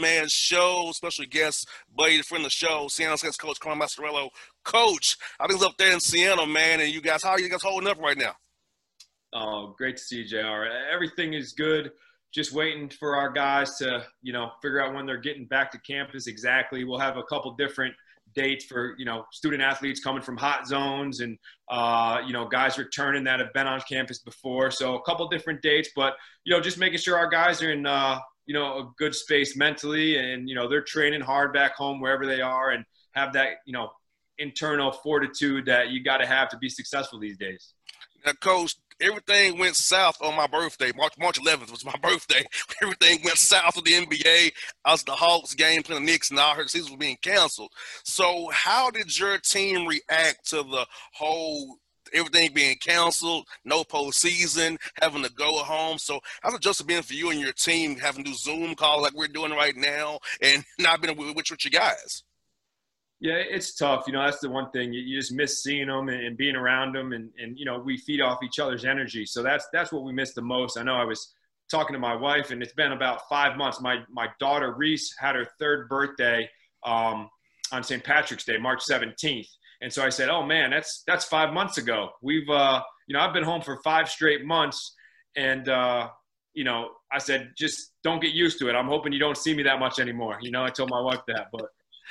Man show. Special guest, buddy, friend of the show, Siena Saints coach Carl Maciariello. Coach, I think it's up there in Siena, man, and you guys, how are you guys holding up right now? Oh, great to see you, JR. Everything is good. Just waiting for our guys to, you know, figure out when they're getting back to campus exactly. We'll have a couple different dates for you know student athletes coming from hot zones and uh, you know guys returning that have been on campus before so a couple different dates but you know just making sure our guys are in uh, you know a good space mentally and you know they're training hard back home wherever they are and have that you know internal fortitude that you got to have to be successful these days. Now coach everything went south on my birthday. March march 11th was my birthday. Everything went south of the nba i was the hawks game playing the knicks and heard the season was being canceled. So how did your team react to the whole everything being canceled, no postseason, having to go home. So how's it just been for you and your team having to do Zoom calls like we're doing right now and not being with, with you guys? Yeah, it's tough. You know, that's the one thing you, just miss seeing them and, being around them, and, and you know we feed off each other's energy. So that's that's what we miss the most. I know I was talking to my wife, and it's been about five months. My my daughter Reese had her third birthday um, on St. Patrick's Day, March seventeenth, and so I said, "Oh man, that's that's five months ago. We've uh, you know I've been home for five straight months, and uh, you know I said just don't get used to it. I'm hoping you don't see me that much anymore. You know I told my wife that, but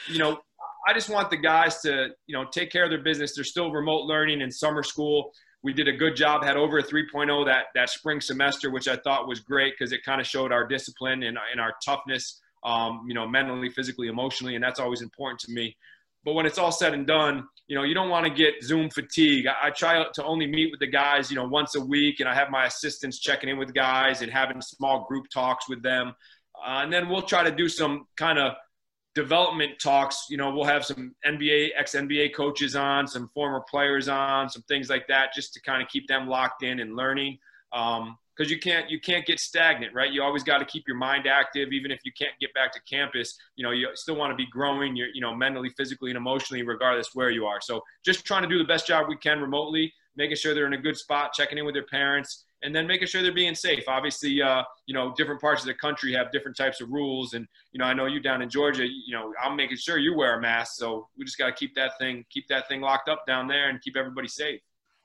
you know I just want the guys to you know take care of their business. They're still remote learning in summer school. We did a good job. Had over a 3.0 that that spring semester, which I thought was great because it kind of showed our discipline and, and our toughness. Um, you know, mentally, physically, emotionally, and that's always important to me. But when it's all said and done, you know, you don't want to get Zoom fatigue. I, I, try to only meet with the guys, you know, once a week, and I have my assistants checking in with guys and having small group talks with them. Uh, and then we'll try to do some kind of development talks. You know, we'll have some NBA, ex NBA coaches on, some former players on, some things like that, just to kind of keep them locked in and learning. Um, because you can't you can't get stagnant, right? You always got to keep your mind active, even if you can't get back to campus. You know, you still want to be growing. You're you know mentally, physically, and emotionally, regardless where you are. So just trying to do the best job we can remotely, making sure they're in a good spot, checking in with their parents, and then making sure they're being safe. Obviously, uh, you know, different parts of the country have different types of rules, and you know, I know you down in Georgia. You know, I'm making sure you wear a mask. So we just got to keep that thing keep that thing locked up down there and keep everybody safe.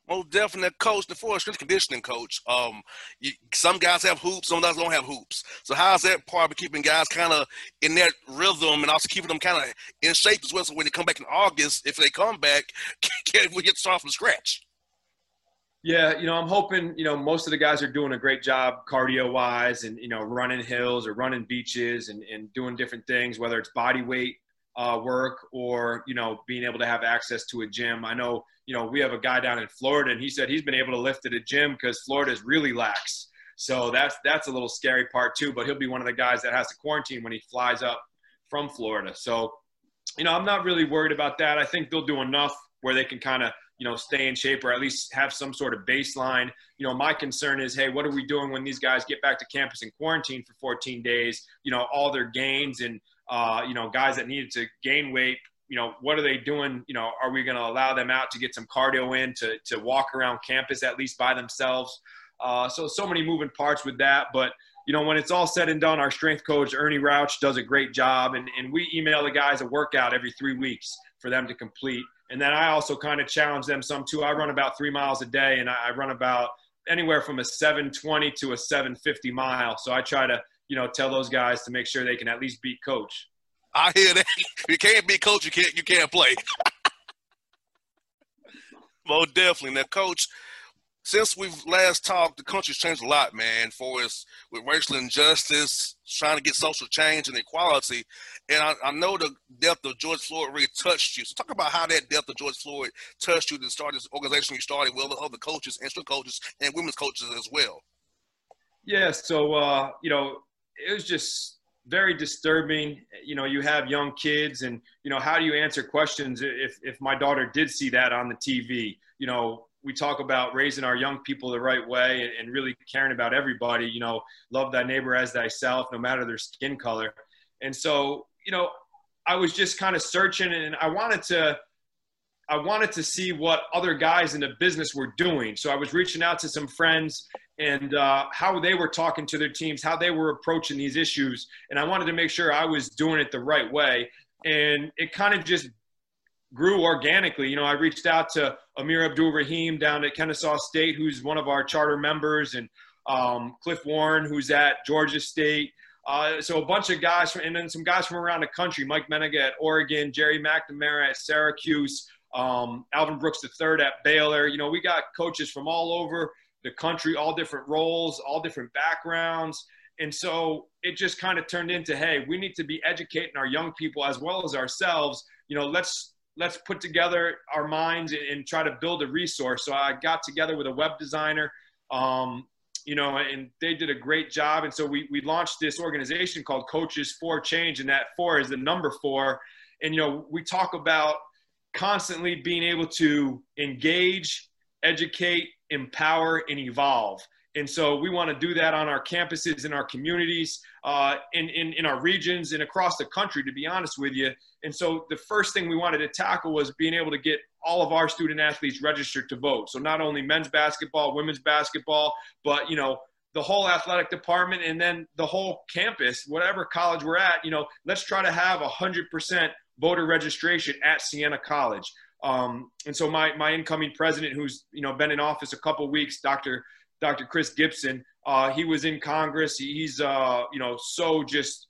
Most definitely, coach. The force strength conditioning coach. Um, you, some guys have hoops, some guys don't have hoops. So how's that part of keeping guys kind of in that rhythm and also keeping them kind of in shape as well? So when they come back in August, if they come back, can we get started from scratch? Yeah, you know, I'm hoping, you know, most of the guys are doing a great job cardio wise and, you know, running hills or running beaches and, and doing different things, whether it's body weight uh, work or, you know, being able to have access to a gym. I know you know, we have a guy down in Florida, and he said he's been able to lift at a gym because Florida is really lax. So that's that's a little scary part too. But he'll be one of the guys that has to quarantine when he flies up from Florida. So, you know, I'm not really worried about that. I think they'll do enough where they can kind of you know stay in shape or at least have some sort of baseline. You know, my concern is, hey, what are we doing when these guys get back to campus and quarantine for 14 days? You know, all their gains and uh, you know guys that needed to gain weight you know, what are they doing? You know, are we going to allow them out to get some cardio in to, to walk around campus at least by themselves? Uh, so, so many moving parts with that. But, you know, when it's all said and done, our strength coach, Ernie Rauch, does a great job. And, and we email the guys a workout every three weeks for them to complete. And then I also kind of challenge them some too. I run about three miles a day and I run about anywhere from a 720 to a 750 mile. So I try to, you know, tell those guys to make sure they can at least beat coach. I hear that. You can't be coach. You can't. You can't play. Well, definitely. Now, coach, since we've last talked, the country's changed a lot, man, for us with racial injustice, trying to get social change and equality. And I, I, know the death of George Floyd really touched you. So talk about how that death of George Floyd touched you to start this organization you started with other coaches and strength coaches and women's coaches as well. Yeah, so uh, you know, it was just very disturbing. You know, you have young kids, and you know, how do you answer questions if if my daughter did see that on the TV? You know, we talk about raising our young people the right way and, and, really caring about everybody. You know, love thy neighbor as thyself, no matter their skin color. And so, you know, I was just kind of searching, and I wanted to. I wanted to see what other guys in the business were doing. So I was reaching out to some friends and uh, how they were talking to their teams, how they were approaching these issues. And I wanted to make sure I was doing it the right way. And it kind of just grew organically. You know, I reached out to Amir Abdur-Rahim down at Kennesaw State, who's one of our charter members, and um, Cliff Warren, who's at Georgia State. Uh, so a bunch of guys, from, and then some guys from around the country, Mike Mennenga at Oregon, Gerry McNamara at Syracuse, um, Alvin Brooks III at Baylor. You know, we got coaches from all over the country, all different roles, all different backgrounds. And so it just kind of turned into, hey, we need to be educating our young people as well as ourselves. You know, let's let's put together our minds and, try to build a resource. So I got together with a web designer, um, you know, and they did a great job. And so we, we launched this organization called Coaches for Change, and that four is the number four. And, you know, we talk about constantly being able to engage, educate, empower, and evolve. And so we want to do that on our campuses, in our communities, uh, in, in, in our regions, and across the country, to be honest with you. And so the first thing we wanted to tackle was being able to get all of our student athletes registered to vote. So not only men's basketball, women's basketball, but, you know, the whole athletic department and then the whole campus, whatever college we're at, you know, let's try to have 100% voter registration at Siena College. Um, and so my, my incoming president, who's, you know, been in office a couple weeks, Dr. Dr. Chris Gibson. Uh, he was in Congress. He's, uh, you know, so just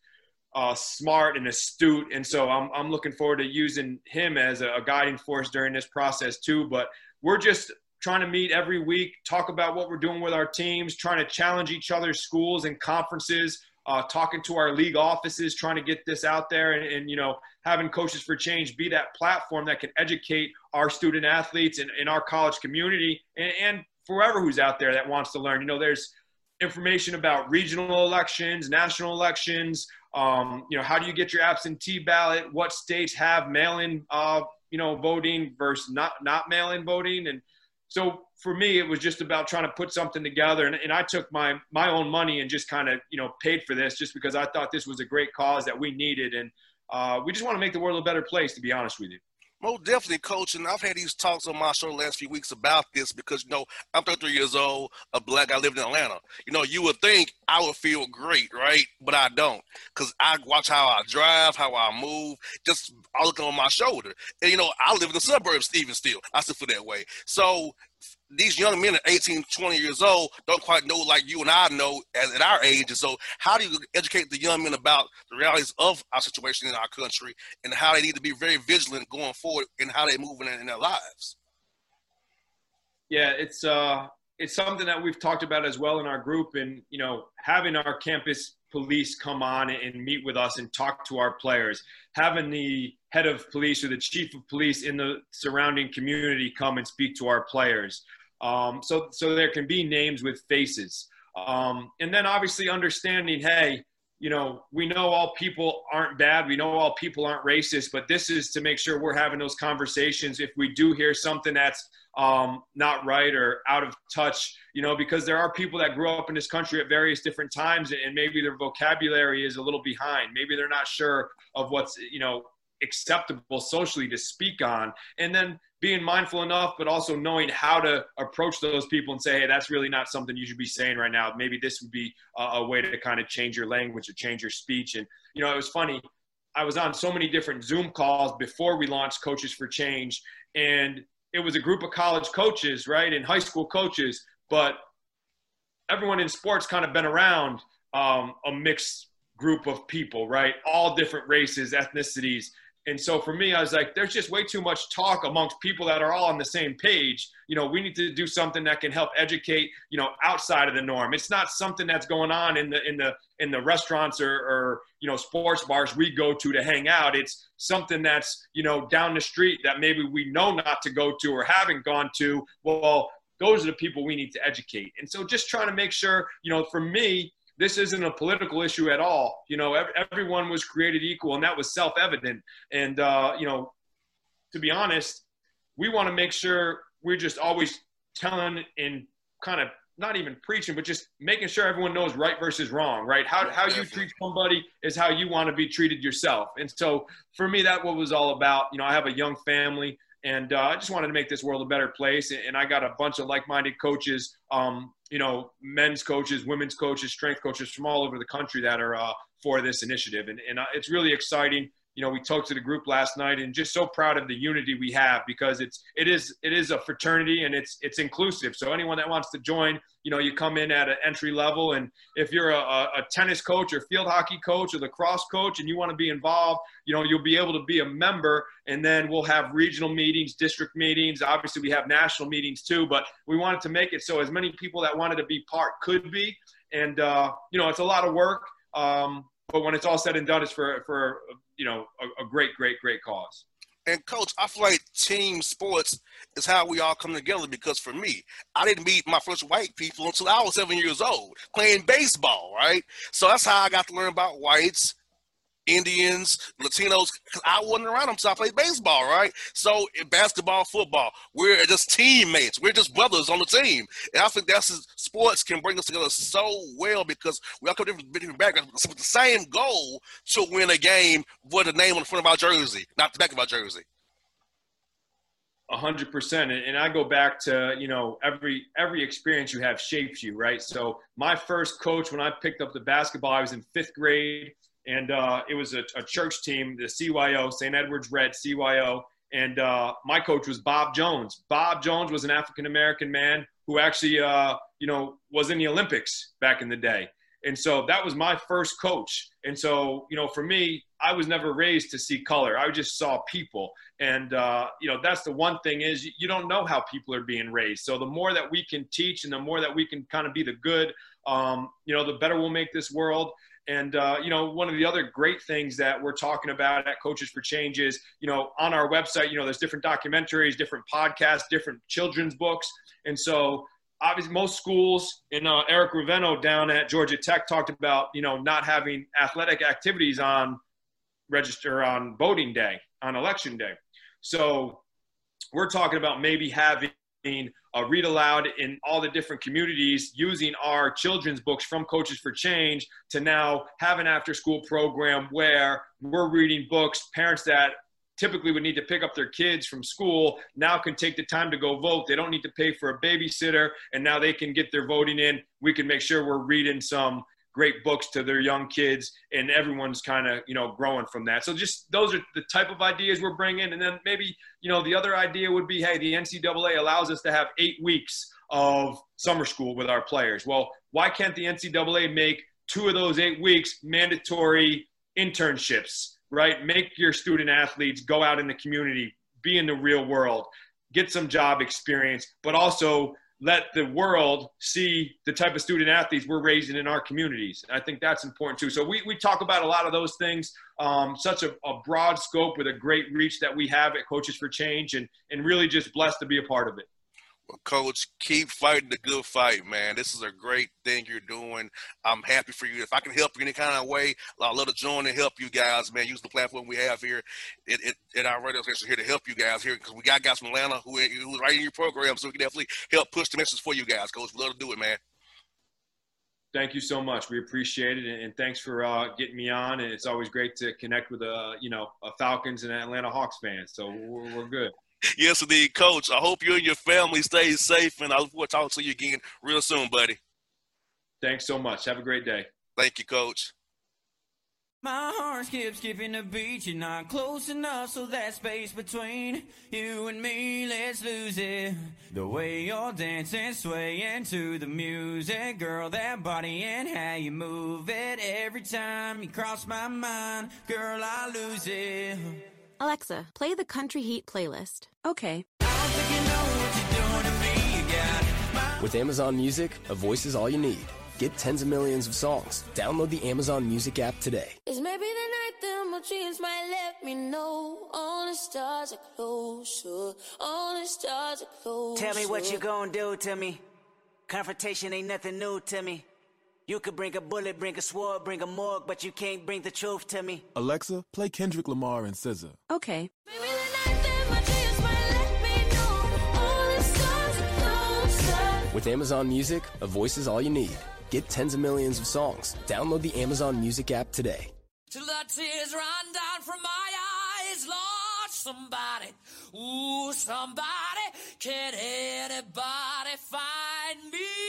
uh, smart and astute. And so I'm, I'm looking forward to using him as a, a guiding force during this process too. But we're just trying to meet every week, talk about what we're doing with our teams, trying to challenge each other's schools and conferences, uh, talking to our league offices, trying to get this out there, and, and, you know, having Coaches for Change be that platform that can educate our student athletes and, in our college community and, and forever who's out there that wants to learn. You know, there's information about regional elections, national elections. Um, you know, how do you get your absentee ballot? What states have mail-in, uh, you know, voting versus not not mail-in voting? And so for me, it was just about trying to put something together. And, and I took my my own money and just kind of you know paid for this just because I thought this was a great cause that we needed, and uh, we just want to make the world a better place. To be honest with you. Most definitely, coach. And I've had these talks on my show the last few weeks about this because, you know, I'm 33 years old, a black guy living in Atlanta. You know, you would think I would feel great, right? But I don't because I watch how I drive, how I move, just I looking on my shoulder. And, you know, I live in the suburbs even still. I still feel that way. So these young men at 18, 20 years old don't quite know like you and I know at, at our age. And so, how do you educate the young men about the realities of our situation in our country and how they need to be very vigilant going forward and how they're moving in, in their lives? Yeah, it's uh, it's something that we've talked about as well in our group, and you know, having our campus police come on and meet with us and talk to our players, having the head of police or the chief of police in the surrounding community come and speak to our players. Um, so, so there can be names with faces. Um, and then obviously understanding, hey, you know, we know all people aren't bad. We know all people aren't racist, but this is to make sure we're having those conversations. If we do hear something that's um, not right or out of touch, you know, because there are people that grow up in this country at various different times and maybe their vocabulary is a little behind. Maybe they're not sure of what's, you know, acceptable socially to speak on. And then being mindful enough, but also knowing how to approach those people and say, hey, that's really not something you should be saying right now. Maybe this would be a, a way to kind of change your language or change your speech. And, you know, it was funny. I was on so many different Zoom calls before we launched Coaches for Change. And it was a group of college coaches, right, and high school coaches, but everyone in sports kind of been around um, a mixed group of people, right? All different races, ethnicities. And so for me, I was like, there's just way too much talk amongst people that are all on the same page. You know, we need to do something that can help educate, you know, outside of the norm. It's not something that's going on in the in the in the restaurants or, or you know sports bars we go to to hang out. It's something that's you know down the street that maybe we know not to go to or haven't gone to. Well, those are the people we need to educate. And so just trying to make sure, you know, for me, this isn't a political issue at all. You know, everyone was created equal, and that was self-evident. And uh, you know, to be honest, we want to make sure we're just always telling and kind of not even preaching, but just making sure everyone knows right versus wrong, right? How, how you treat somebody is how you want to be treated yourself. And so for me, that what was all about. You know, I have a young family. And uh, I just wanted to make this world a better place. And I got a bunch of like-minded coaches, um, you know, men's coaches, women's coaches, strength coaches from all over the country that are uh, for this initiative. And, and uh, it's really exciting you know, we talked to the group last night and just so proud of the unity we have because it's it is it is a fraternity and it's it's inclusive. So anyone that wants to join, you know, you come in at an entry level and if you're a, a tennis coach or field hockey coach or lacrosse coach and you want to be involved, you know, you'll be able to be a member and then we'll have regional meetings, district meetings. Obviously we have national meetings too, but we wanted to make it so as many people that wanted to be part could be. And uh, you know, it's a lot of work. Um, but when it's all said and done, it's for for you know a, a great, great, great cause. And coach, I feel like team sports is how we all come together because for me, I didn't meet my first white people until I was seven years old playing baseball, right? So that's how I got to learn about whites Indians, Latinos, because I wasn't around them, so I played baseball, right? So eh, basketball, football, we're just teammates. We're just brothers on the team, and I think that's sports can bring us together so well because we all come from different, different backgrounds with the same goal to win a game with the name on the front of our jersey, not the back of our jersey. A hundred percent, and I go back to you know every every experience you have shapes you, right? So my first coach when I picked up the basketball, I was in fifth grade and uh, it was a, a, church team, the CYO, St. Edward's Red CYO, and uh, my coach was Bob Jones. Bob Jones was an African American man who actually, uh, you know, was in the Olympics back in the day, and so that was my first coach. And so, you know, for me, I was never raised to see color. I just saw people, and uh, you know, that's the one thing is you don't know how people are being raised. So the more that we can teach, and the more that we can kind of be the good, um, you know, the better we'll make this world. And, uh, you know, one of the other great things that we're talking about at Coaches for Change is, you know, on our website, you know, there's different documentaries, different podcasts, different children's books. And so, obviously, most schools, and uh, Eric Reveno down at Georgia Tech talked about, you know, not having athletic activities on register on voting day, on election day. So, we're talking about maybe having uh, read aloud in all the different communities using our children's books from Coaches for Change to now have an after school program where we're reading books, parents that typically would need to pick up their kids from school now can take the time to go vote. They don't need to pay for a babysitter, and now they can get their voting in. We can make sure we're reading some great books to their young kids and everyone's kind of you know growing from that. So just those are the type of ideas we're bringing. And then maybe you know the other idea would be hey the ncaa allows us to have eight weeks of summer school with our players. Well why can't the ncaa make two of those eight weeks mandatory internships right? Make your student athletes go out in the community be in the real world get some job experience but also let the world see the type of student athletes we're raising in our communities. And I think that's important too. So we, we talk about a lot of those things, um, such a, a, broad scope with a great reach that we have at Coaches for Change and, and really just blessed to be a part of it. Coach, keep fighting the good fight, man. This is a great thing you're doing. I'm happy for you. If I can help you any kind of way, I'd love to join and help you guys, man. Use the platform we have here at, at, at our radio station here to help you guys here because we got guys from Atlanta who who's right in your program, so we can definitely help push the message for you guys, Coach. we love to do it, man. Thank you so much. We appreciate it, and thanks for uh, getting me on. And it's always great to connect with a uh, you know a Falcons and Atlanta Hawks fan. So we're, we're good yes, indeed, Coach. I hope you and your family stay safe, and I look forward to talking to you again real soon, buddy. Thanks so much. Have a great day. Thank you, Coach. My heart skips skipping the beat. You're not close enough, so that space between you and me, let's lose it. The way you're dancing, swaying to the music, girl, that body and how you move it. Every time you cross my mind, girl, I lose it. Alexa, play the Country Heat playlist. Okay. With Amazon Music, a voice is all you need. Get tens of millions of songs. Download the Amazon Music app today. It's maybe the night that my dreams might let me know all the stars are closer, all the stars are closer. Tell me what you gonna do to me. Confrontation ain't nothing new to me. You could bring a bullet, bring a sword, bring a morgue, but you can't bring the truth to me. Alexa, play Kendrick Lamar and SZA. Okay. Maybe the night that my dreams might let me know all the stars are closer. With Amazon Music, a voice is all you need. Get tens of millions of songs. Download the Amazon Music app today. Till the tears run down from my eyes, Lord, somebody, ooh, somebody, can anybody find me?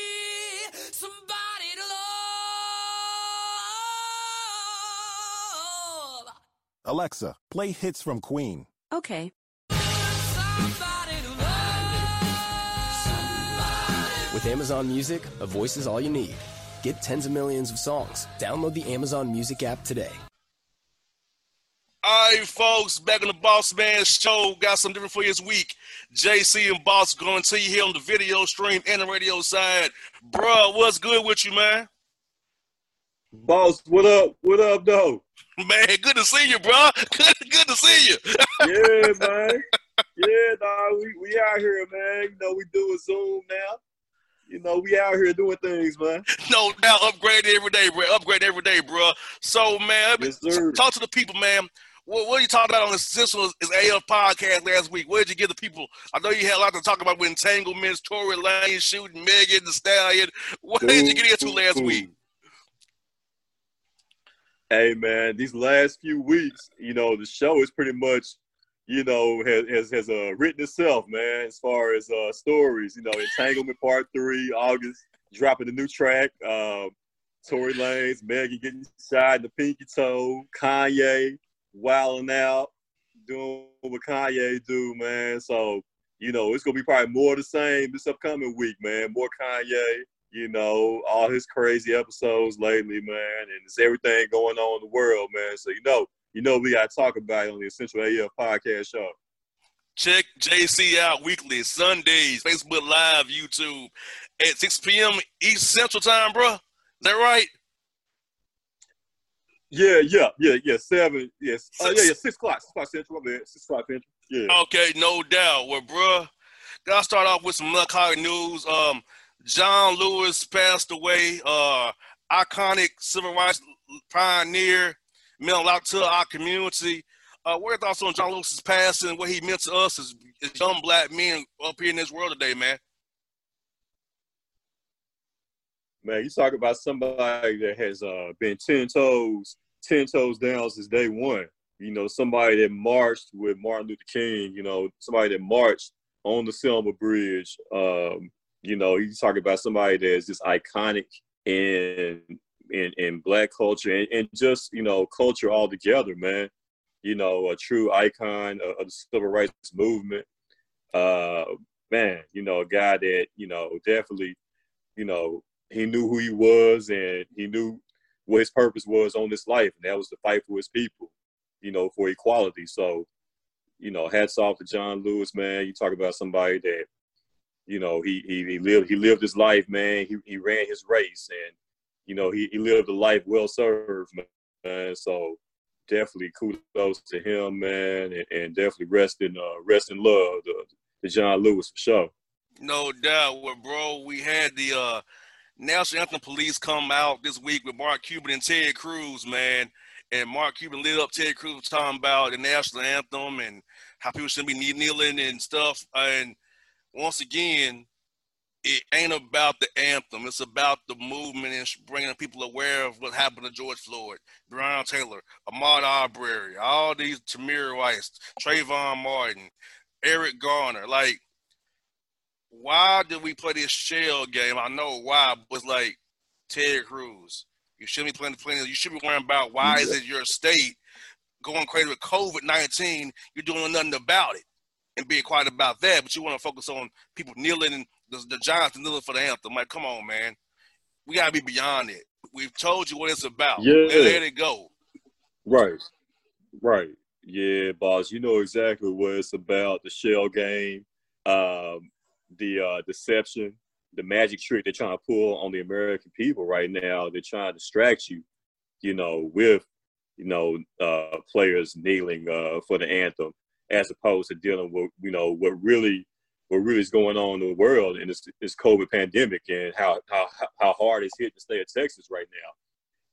Alexa, play hits from Queen. Okay. Somebody to love. Somebody. With Amazon Music, a voice is all you need. Get tens of millions of songs. Download the Amazon Music app today. All right, folks, back on the Boss Man Show. Got something different for you this week. JC and Boss going to you here on the video stream and the radio side. Bruh, what's good with you, man? Boss, what up? What up, though? Man, good to see you, bro. Good, good to see you. Yeah, man. Yeah, nah, we, we out here, man. You know, we do a Zoom now. You know, we out here doing things, man. no now upgrade every day, bro. Upgrade every day, bro. So, man, Yes, talk to the people, man. What, what are you talking about on this? This was is AF podcast last week. What did you give the people? I know you had a lot to talk about with entanglements, Tory Lanez shooting Megan Thee Stallion. What did you get into last week? Hey, man, these last few weeks, you know, the show is pretty much, you know, has has, has uh, written itself, man, as far as uh, stories. You know, Entanglement Part 3, August, dropping the new track. Um, Tory Lanez, Megan getting in the pinky toe, Kanye wilding out, doing what Kanye do, man. So, you know, it's gonna be probably more the same this upcoming week, man. More Kanye, you know, all his crazy episodes lately, man, and it's everything going on in the world, man. So you know, you know, we gotta talk about it on the Essential AF podcast show. Check JC out weekly, Sundays, Facebook Live, YouTube at 6 p.m. East Central Time, bro. Is that right? Yeah, yeah, yeah, yeah. Seven, yes. Oh, yeah, yeah. Six o'clock. Six o'clock central. Bad. Six o'clock central. Yeah. Okay, no doubt. Well, bruh, gotta start off with some melancholy news. Um, John Lewis passed away. Uh, iconic civil rights pioneer, meant a lot to our community. Uh, what are your thoughts on John Lewis's passing? What he meant to us as, as young black men up here in this world today, man? Man, you talk about somebody that has uh, been ten toes, ten toes down since day one. You know, somebody that marched with Martin Luther King. You know, somebody that marched on the Selma Bridge. Um, you know, you talk about somebody that's just iconic in in, in black culture and, and just you know culture altogether, man. You know, a true icon of, of the civil rights movement. Uh, man, you know, a guy that you know definitely, you know, he knew who he was and he knew what his purpose was on this life, and that was to fight for his people, you know, for equality. So, you know, hats off to John Lewis, man. You talk about somebody that, you know, he he, he lived he lived his life, man. He he ran his race, and you know, he, he lived a life well served, man. So definitely kudos to him, man, and, and definitely rest in uh, rest in love to, to John Lewis for sure. No doubt. Well, bro, we had the uh, National Anthem Police come out this week with Mark Cuban and Ted Cruz, man. And Mark Cuban lit up Ted Cruz talking about the national anthem and how people shouldn't be kneeling and stuff. And once again, it ain't about the anthem. It's about the movement and bringing people aware of what happened to George Floyd, Breonna Taylor, Ahmaud Arbery, all these Tamir Rice, Trayvon Martin, Eric Garner. Like, why did we play this shell game? I know why, but it's like Ted Cruz. You shouldn't be playing playing. You should be worrying about why is it your state going crazy with COVID nineteen? You're doing nothing about it and being quiet about that, but you want to focus on people kneeling and the, the Giants kneeling for the anthem. Like, come on, man. We gotta be beyond it. We've told you what it's about. Yeah. Let, let it go. Right, right. Yeah, boss, you know exactly what it's about. The shell game, um, the uh, deception, the magic trick they're trying to pull on the American people right now. They're trying to distract you, you know, with you know uh, players kneeling uh, for the anthem, as opposed to dealing with you know what really what really is going on in the world and this, this COVID pandemic and how how how hard it's hit the state of Texas right now.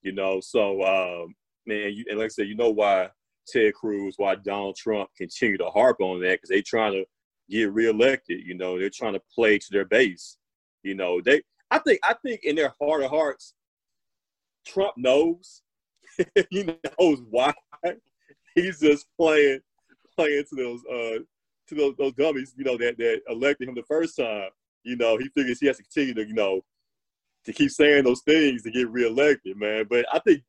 You know, so um, man, you, and like I said, you know why Ted Cruz, why Donald Trump continue to harp on that because they're trying to get reelected. You know, they're trying to play to their base. You know, they. I think. I think in their heart of hearts, Trump knows. he knows why. He's just playing, playing to those, uh, to those, those dummies. You know that that elected him the first time. You know, he figures he has to continue to, you know, to keep saying those things to get reelected, man. But I think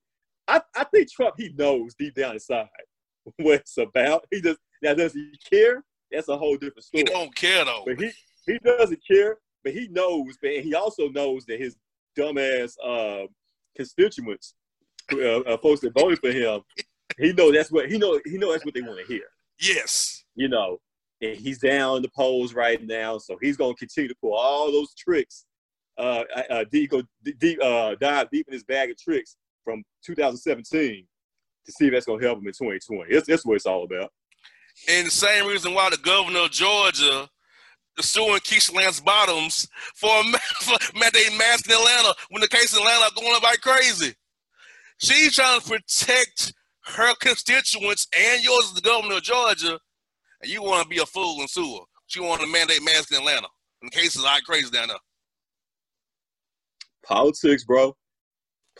I, I think Trump he knows deep down inside what it's about. He just now does he care? That's a whole different story. He don't care though. But he he doesn't care, but he knows, but he also knows that his dumbass uh, constituents, uh, uh, folks that voted for him, he know that's what he know he know that's what they want to hear. Yes. You know, and he's down in the polls right now, so he's gonna continue to pull all those tricks, uh, uh, deep, go deep, uh, dive deep in his bag of tricks from 2017 to see if that's going to help him in 2020. That's, that's what it's all about. And the same reason why the governor of Georgia is suing Keisha Lance Bottoms for, for mandating mask in Atlanta when the case in Atlanta going up like crazy. She's trying to protect her constituents and yours as the governor of Georgia, and you want to be a fool and sue her. She want to mandate masks in Atlanta. The cases like crazy down there. Politics, bro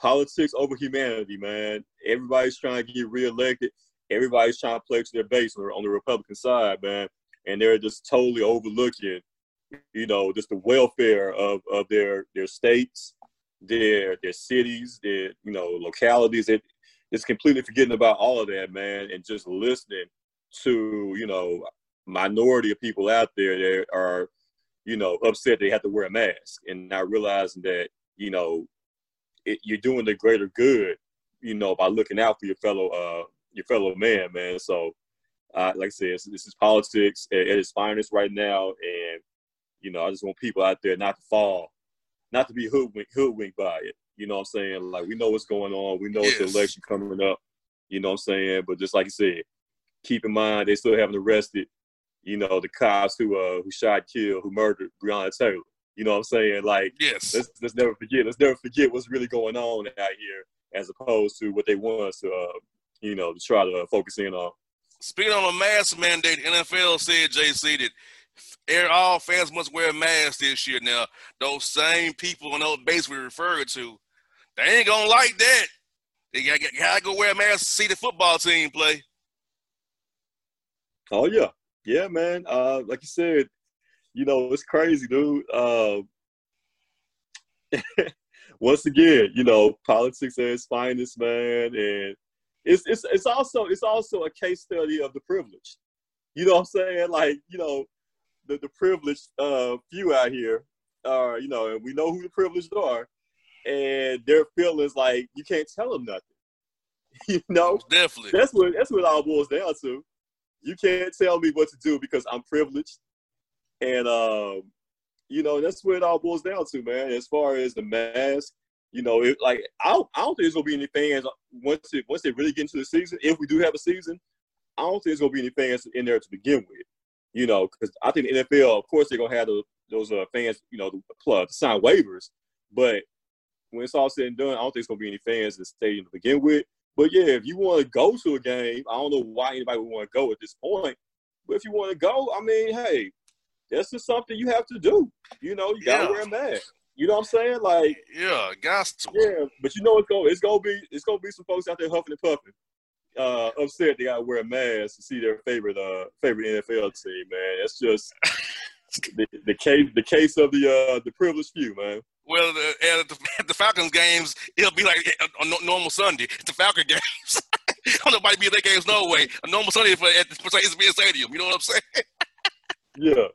politics over humanity, man. Everybody's trying to get reelected. Everybody's trying to play to their base on the Republican side, man. And they're just totally overlooking, you know, just the welfare of, of their their states, their their cities, their you know localities. It, it's completely forgetting about all of that, man, and just listening to you know minority of people out there that are, you know, upset they have to wear a mask and not realizing that you know it, you're doing the greater good, you know, by looking out for your fellow uh your fellow man, man. So, uh, like I said, this is politics at, at its finest right now, and you know, I just want people out there not to fall, not to be hoodwinked, hoodwinked by it. You know what I'm saying? Like we know what's going on, we know yes. it's the election coming up. You know what I'm saying? But just like you said, keep in mind they still haven't arrested, you know, the cops who uh who shot, killed, who murdered Breonna Taylor. You know what I'm saying? Like, yes. Let's, let's never forget. Let's never forget what's really going on out here, as opposed to what they want us to, uh, you know, to try to uh, focus in on. Speaking on a mask mandate, NFL said JC that all fans must wear masks this year. Now, those same people on those base we referred to, they ain't gonna like that. They gotta, gotta go wear a mask to see the football team play. Oh yeah, yeah, man. Uh, like you said, you know, it's crazy, dude. Uh, once again, you know, politics at its finest, man, and it's it's it's also it's also a case study of the privilege. You know what I'm saying? Like, you know, the the privileged uh, few out here are, you know, and we know who the privileged are, and their feelings like you can't tell them nothing. you know, definitely. That's what that's what it all boils down to. You can't tell me what to do because I'm privileged. And um, you know, that's what it all boils down to, man. As far as the mask, you know, it, like I don't, I don't think there's gonna be any fans once it once they really get into the season. If we do have a season, I don't think there's gonna be any fans in there to begin with. You know, because I think the NFL, of course, they're gonna have those, those uh, fans, you know, the club to sign waivers. But when it's all said and done, I don't think it's gonna be any fans in the stadium to begin with. But yeah, if you want to go to a game, I don't know why anybody would want to go at this point. But if you want to go, I mean, hey, that's just something you have to do. You know, you gotta yeah. wear a mask. You know what I'm saying? Like, yeah, guys. Yeah, but you know it's going it's gonna be it's gonna be some folks out there huffing and puffing, uh, upset they gotta wear a mask to see their favorite uh favorite NFL team. Man, it's just the, the case the case of the uh the privileged few, man. Well, the, at, the, at the Falcons games, it'll be like a, a normal Sunday. At the Falcon games, I don't know nobody be at their games no way. A normal Sunday for at the ESPN Stadium. You know what I'm saying? yeah.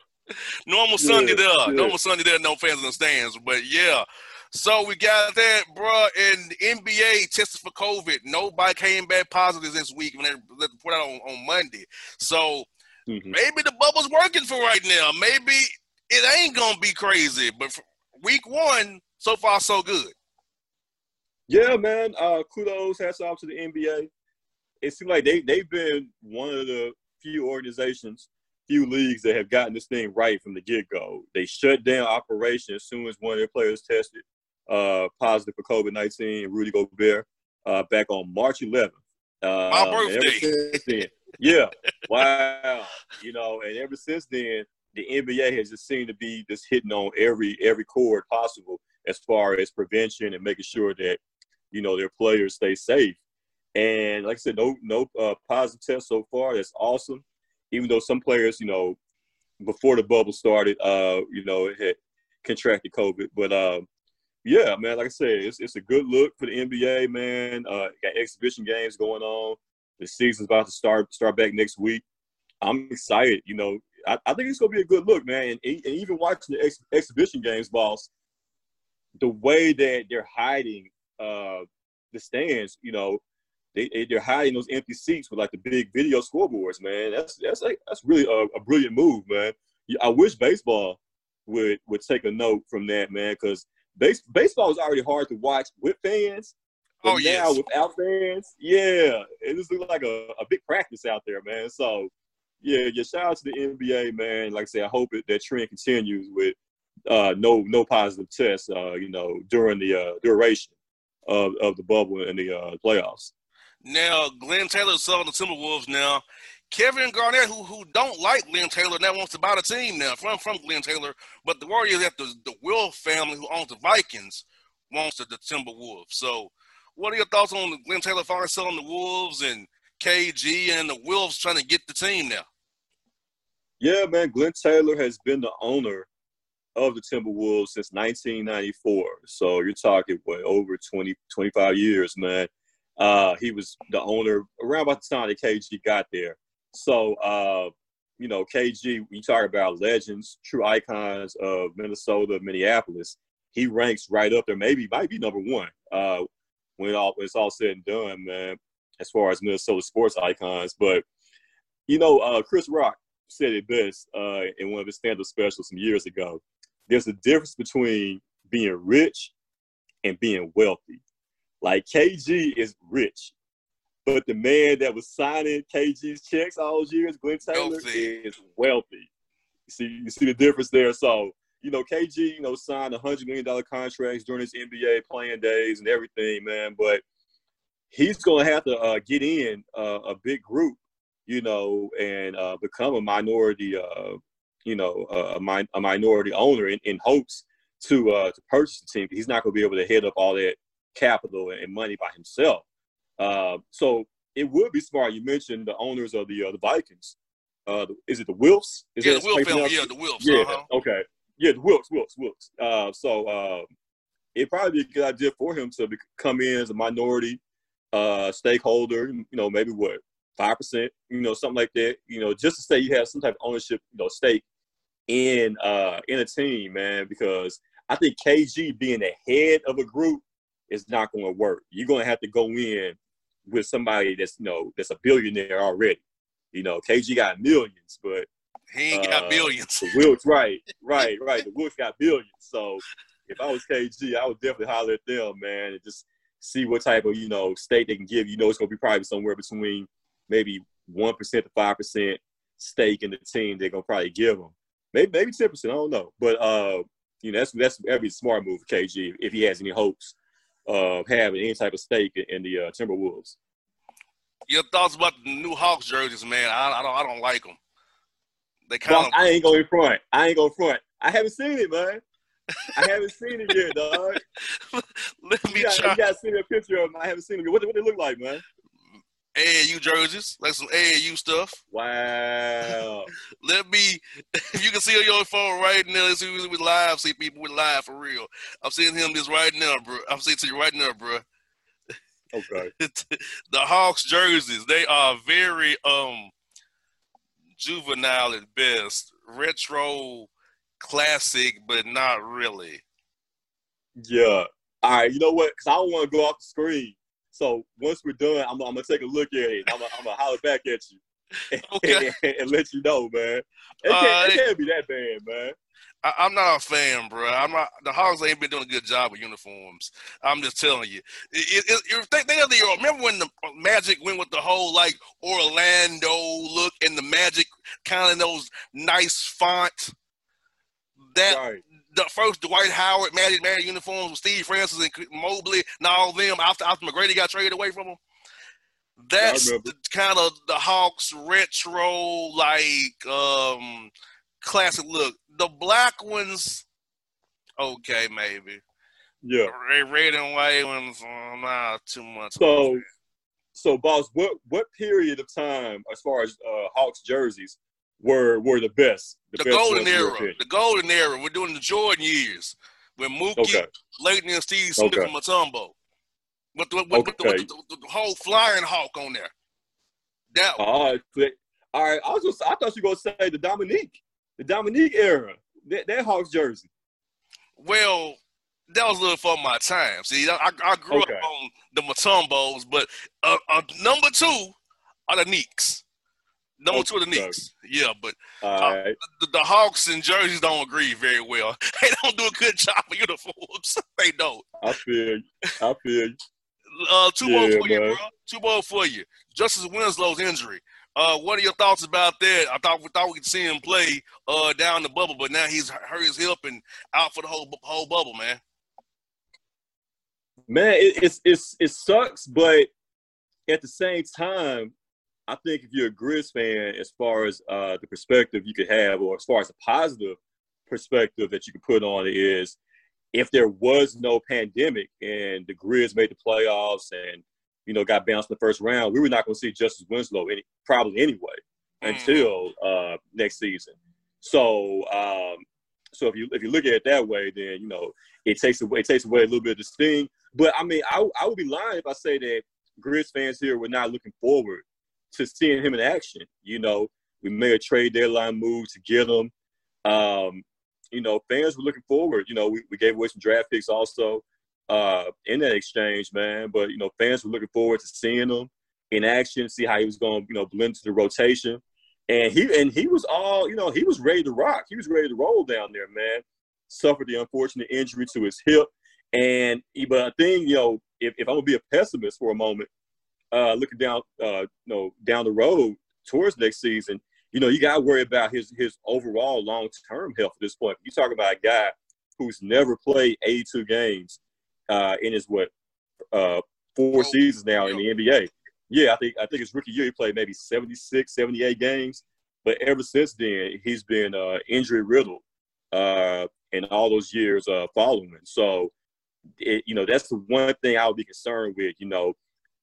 Normal Sunday there. Yeah. Normal Sunday there, no fans in the stands. But yeah, So we got that, bro. And NBA tested for COVID. Nobody came back positive this week when they put out on, on Monday. So Mhm. maybe the bubble's working for right now. Maybe it ain't gonna be crazy. But for week one, so far so good. Yeah, man. Uh, kudos, hats off to the NBA. It seems like they they've been one of the few organizations, few leagues that have gotten this thing right from the get go. They shut down operation as soon as one of their players tested uh, positive for COVID nineteen. Rudy Gobert uh, back on March 11th. Uh, My ever birthday. then, yeah, wow. You know, and ever since then, the NBA has just seemed to be just hitting on every every chord possible as far as prevention and making sure that you know their players stay safe. And like I said, no no uh, positive tests so far. That's awesome. Even though some players, you know, before the bubble started, uh, you know, had contracted COVID. But uh, yeah, man, like I said, it's it's a good look for the NBA, man. Uh, got exhibition games going on. The season's about to start start back next week. I'm excited. You know, I, I think it's gonna be a good look, man. And, and even watching the ex- exhibition games, boss, the way that they're hiding uh, the stands, you know, they they- they're hiding those empty seats with like the big video scoreboards, man. That's that's like that's really a, a brilliant move, man. I wish baseball would would take a note from that, man, because base, baseball is already hard to watch with fans. But Oh, yeah, without fans, yeah, it just looks like a, a big practice out there, man. So yeah, yeah, shout out to the NBA, man. Like I said, I hope it, that trend continues with uh, no no positive tests, uh, you know, during the uh, duration of, of the bubble and the uh, playoffs. Now Glenn Taylor's selling the Timberwolves now. Kevin Garnett, who who don't like Glenn Taylor, now wants to buy the team now from from Glenn Taylor. But the worry is that the the Wilf family, who owns the Vikings, wants the, the Timberwolves. So, what are your thoughts on Glenn Taylor finally selling the Wolves and KG and the Wolves trying to get the team now? Yeah, man, Glenn Taylor has been the owner of the Timberwolves since 1994. So you're talking what over 20, 25 years, man. Uh, he was the owner around about the time that KG got there. So, uh, you know, KG, you talk about legends, true icons of Minnesota, Minneapolis. He ranks right up there, maybe might be number one uh, when, all, it's all said and done, man, as far as Minnesota sports icons. But, you know, uh, Chris Rock said it best uh, in one of his stand-up specials some years ago. There's a difference between being rich and being wealthy. Like KG is rich, but the man that was signing KG's checks all those years, Glenn Taylor, Wealthy. is wealthy. You see, you see the difference there. So, you know, KG, you know, signed a hundred million dollar contracts during his NBA playing days and everything, man. But he's gonna have to uh, get in uh, a big group, you know, and uh, become a minority, uh, you know, uh, a, min- a minority owner in, in hopes to uh, to purchase the team. He's not gonna be able to head up all that capital and money by himself. Uh, so it would be smart. You mentioned the owners of the uh, the Vikings. Uh, is it the Wilfs? Is yeah, the you family. Yeah, the Wolves. Yeah. Uh-huh. Okay. Yeah, the Wilkes, Wilkes, Wilkes. Uh, so uh, it'd probably be a good idea for him to be, come in as a minority uh, stakeholder. You know, maybe what five percent. You know, something like that. You know, just to say you have some type of ownership, you know, stake in uh, in a team, man. Because I think KG being the head of a group is not going to work. You're going to have to go in with somebody that's you know that's a billionaire already. You know, KG got millions, but He ain't got uh, billions. the Wilkes, right, right, right. The Wilkes got billions. So if I was KG, I would definitely holler at them, man, and just see what type of you know state they can give. You know, it's gonna be probably somewhere between maybe one percent to five percent stake in the team. They're gonna probably give them. Maybe maybe ten percent. I don't know, but uh, you know, that's that's that'd be a smart move for KG if he has any hopes of having any type of stake in, the uh, Timberwolves. Your thoughts about the new Hawks jerseys, man? I, I don't I don't like them. They kind Boss, of I ain't going to front. I ain't going front. I haven't seen it, man. I haven't seen it yet, dog. let me You got, try you got to send me a picture of them. I haven't seen them. What, what they look like, man? AAU jerseys, like some AAU stuff. Wow. Let me, if you can see on your phone right now, let's see we live, see people with live for real. I'm seeing him this right now, bro. I'm seeing to you right now, bro. Okay. the Hawks jerseys, they are very um juvenile at best, retro, classic, but not really. Yeah. All right. You know what? Because I don't want to go off the screen. So once we're done, I'm, I'm gonna take a look at it. I'm gonna, I'm gonna holler back at you Okay. and, and let you know, man. It Uh, can't, it it- can't be that bad, man. I, I'm not a fan, bro. I'm not. The Hogs ain't been doing a good job with uniforms. I'm just telling you. It, it, it, think, think of the remember when the Magic went with the whole like Orlando look and the Magic kind of those nice font. That the first Dwight Howard Magic Man uniforms with Steve Francis and Mobley and all them after after McGrady got traded away from them. That's remember. kind of the Hawks retro like um classic look. The black ones, okay, maybe. Yeah. Red, red and white ones, uh, not too much. So, so boss, what what period of time, as far as uh, Hawks jerseys, were were the best? the best golden ones in your era, the golden era. We're doing the Jordan years when Mookie, Okay. Laettner, and Steve Smith Okay. and Mutombo. With the, with, with the, Okay. with the, with the whole flying hawk on there. That all right, all right. I was just, I thought you were gonna say the Dominique, the Dominique era, that, that Hawks jersey. Well, that was a little for my time. See, I, I grew Okay. up on the Mutombos, but uh, uh, number two are the Knicks. Number two are the Knicks. Yeah, but right. the, the Hawks and jerseys don't agree very well. They don't do a good job with uniforms. they don't. I feel, you. I feel. you. Uh, two more Yeah, for you, bro. Two more for you. Justice Winslow's injury. Uh, what are your thoughts about that? I thought we thought we could see him play uh down the bubble, but now he's hurt his hip and out for the whole whole bubble, man. Man, it, it's it's it sucks, but at the same time, I think if you're a Grizz fan, as far as uh, the perspective you could have, or as far as a positive perspective that you could put on it is, if there was no pandemic and the Grizz made the playoffs and you know got bounced in the first round, we were not going to see Justice Winslow any, probably anyway until uh, next season. So, um, so if you if you look at it that way, then you know it takes away it takes away a little bit of the sting. But I mean, I I would be lying if I say that Grizz fans here were not looking forward to seeing him in action. You know, we made a trade deadline move to get him. Um, you know, fans were looking forward. You know, we, we gave away some draft picks also uh, in that exchange, man. But you know, fans were looking forward to seeing him in action, see how he was going, to you know, blend to the rotation. And he and he was all, you know, he was ready to rock. He was ready to roll down there, man. Suffered the unfortunate injury to his hip. And but I think, you know, if, if I'm gonna be a pessimist for a moment, uh, looking down, uh, you know, down the road towards next season, you know, you got to worry about his his overall long term health at this point. You talk about a guy who's never played 82 games uh, in his what uh, four seasons now in the NBA. Yeah, I think I think his rookie year he played maybe 76, 78 games, but ever since then he's been uh, injury riddled uh, in all those years uh, following. So, it, you know, that's the one thing I would be concerned with. You know,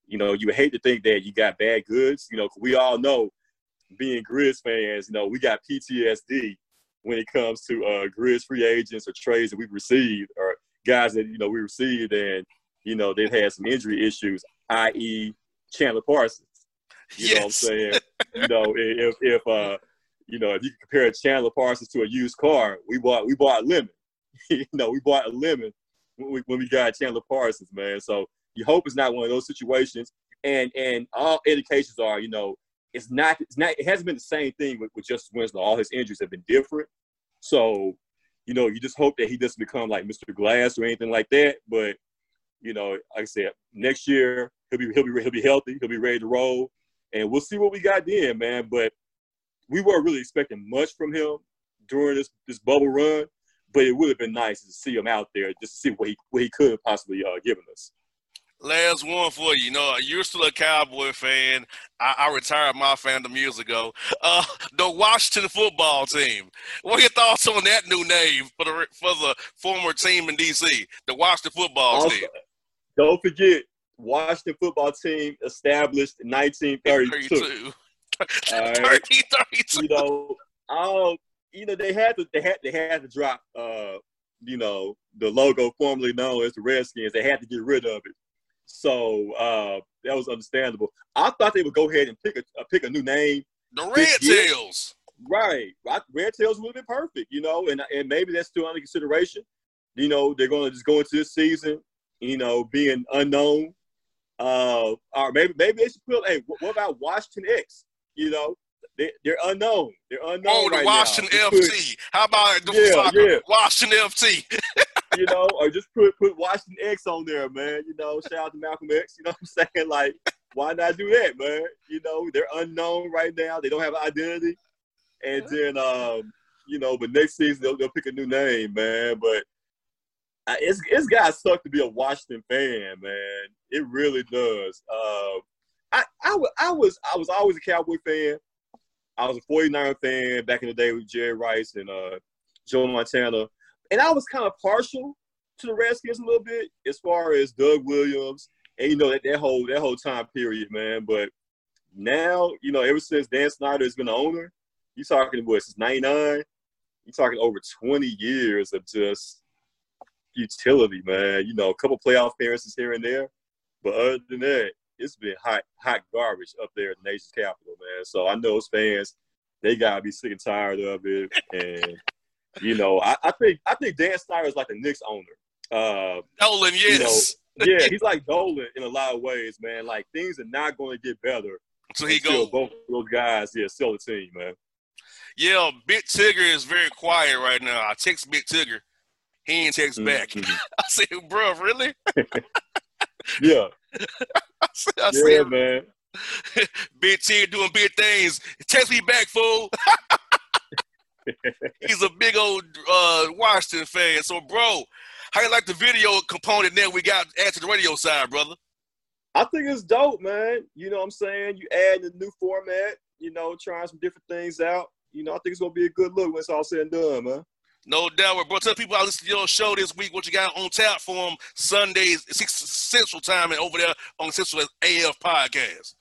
you know, you hate to think that you got bad goods. You know, we all know, being Grizz fans, you know, we got PTSD when it comes to uh, Grizz free agents or trades that we've received or guys that you know we received and you know they've had some injury issues, i.e. Chandler Parsons. You know what I'm saying? you know, if if uh you know if you compare Chandler Parsons to a used car, we bought we bought a lemon. you know, we bought a lemon when we, when we got Chandler Parsons, man. So you hope it's not one of those situations. And and all indications are, you know, it's not it's not it hasn't been the same thing with, with Justice Winslow. All his injuries have been different. So, you know, you just hope that he doesn't become like Mr. Glass or anything like that. But, you know, like I said, next year he'll be he'll be he'll be healthy, he'll be ready to roll, and we'll see what we got then, man. But we weren't really expecting much from him during this this bubble run. But it would have been nice to see him out there just to see what he what he could have possibly uh, given us. Last one for you. You know, you're still a Cowboy fan. I, I retired my fandom years ago. Uh, the Washington football team. What are your thoughts on that new name for the for the former team in DC, the Washington football Also, team? don't forget, Washington football team established in 1932. 32. All right. 30, 32. you know, um, you know, they had to they had they had to drop uh, you know, the logo formerly known as the Redskins. They had to get rid of it. So uh that was understandable. I thought they would go ahead and pick a uh, pick a new name. The Red. Tails. Right. Right. Red Tails would have been perfect, you know, and and maybe that's still under consideration. you know, they're going to just go into this season, you know, being unknown. Uh, or maybe maybe they should put. Hey, what about Washington X? You know, they, they're unknown. They're unknown. Oh, the right Washington now. FT. How about the Yeah, yeah. Washington FT. you know, or just put put Washington X on there, man. You know, shout out to Malcolm X. You know what I'm saying? Like, why not do that, man? You know, they're unknown right now. They don't have an identity. And then, um, you know, but next season they'll, they'll pick a new name, man. But I, it's it's got suck to be a Washington fan, man. It really does. Uh, I I wa- I was I was always a Cowboy fan. I was a 49er fan back in the day with Jerry Rice and uh, Joe Montana and I was kind of partial to the Redskins a little bit as far as Doug Williams and you know that, that whole that whole time period, man. But now, you know, ever since Dan Snyder has been the owner, you talking what since '99, you're talking over 20 years of just utility, man. You know, a couple playoff appearances here and there, but other than that, it's been hot hot garbage up there at the nation's capital, man. So I know those fans, they gotta be sick and tired of it, and you know, I, I think I think Dan Snyder is like the Knicks owner. Uh, Dolan, you know, yes. yeah, he's like Dolan in a lot of ways, man. Like things are not going to get better So he until go. both of those guys, yeah, sell the team, man. Yeah, Big Tigger is very quiet right now. I text Big Tigger. He ain't text back. Mhm. I said, bro, really? Yeah, I said, I yeah, said man. Big Tigger doing big things. Text me back, fool. He's a big old uh, Washington fan. So, bro, how you like the video component that we got add to the radio side, brother? I think it's dope, man. You know what I'm saying? You add the new format, you know, trying some different things out. You know, I think it's gonna be a good look when it's all said and done, man. No doubt. Bro, tell the people I listen to your show this week, what you got on tap for them Sundays, 6 Central Time, and over there on Essential AF Podcast.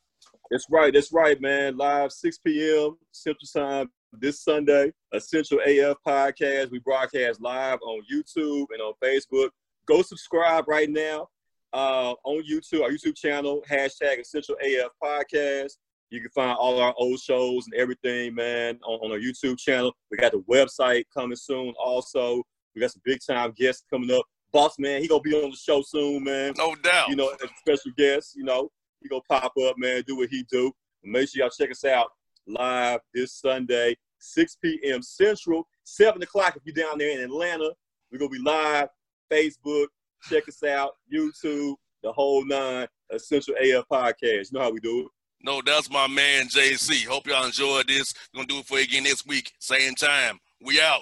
That's right. That's right, man. Live 6 p.m. Central Time this Sunday. Essential AF podcast. We broadcast live on YouTube and on Facebook. Go subscribe right now uh, on YouTube, our YouTube channel, hashtag Essential AF podcast. You can find all our old shows and everything, man, on, on our YouTube channel. We got the website coming soon. Also, we got some big time guests coming up. Boss man, he gonna be on the show soon, man. No doubt. You know, special guest, you know, he gonna pop up, man, do what he do. Make sure y'all check us out live this Sunday, 6 p.m. Central, 7 o'clock if you're down there in Atlanta. We're gonna be live, Facebook, check us out, YouTube, the whole nine, Essential AF Podcast. You know how we do it. No, that's my man JC. Hope y'all enjoyed this. Gonna do it for you again next week, same time. We out.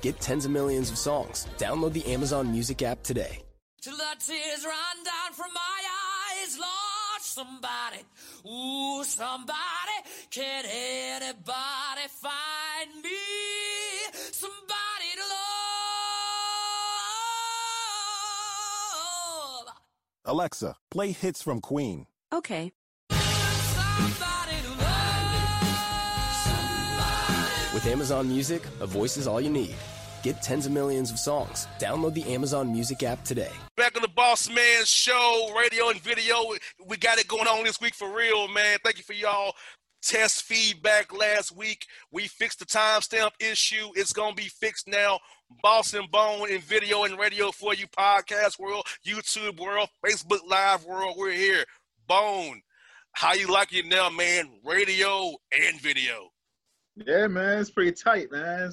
Get tens of millions of songs. Download the Amazon Music app today. Till the tears run down from my eyes, Lord, somebody, ooh, somebody, can anybody find me? Somebody to love, Alexa, play hits from Queen. Okay. somebody With Amazon Music, a voice is all you need. Get tens of millions of songs. Download the Amazon Music app today. Back on the Boss Man Show, radio and video. We got it going on this week for real, man. Thank you for y'all test feedback last week. We fixed the timestamp issue. It's gonna be fixed now. Boss and Bone in video and radio for you, podcast world, YouTube world, Facebook Live world. We're here. Bone, how you like it now, man? Radio and video. Yeah, man, it's pretty tight, man.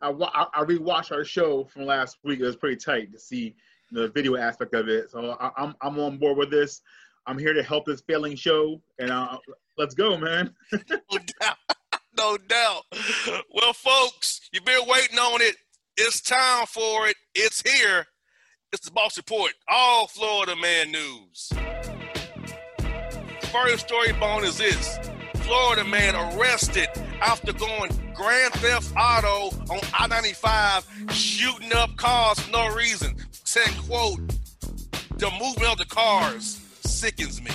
I, I I rewatched our show from last week. It was pretty tight to see, the video aspect of it. So I, I'm I'm on board with this. I'm here to help this failing show, and uh, let's go, man. no doubt. No doubt. Well, folks, you've been waiting on it. It's time for it. It's here. It's the Boss Report, all Florida man news. First story bone is this Florida man arrested after going Grand Theft Auto on I 95, shooting up cars for no reason. Saying, quote, the movement of the cars sickens me.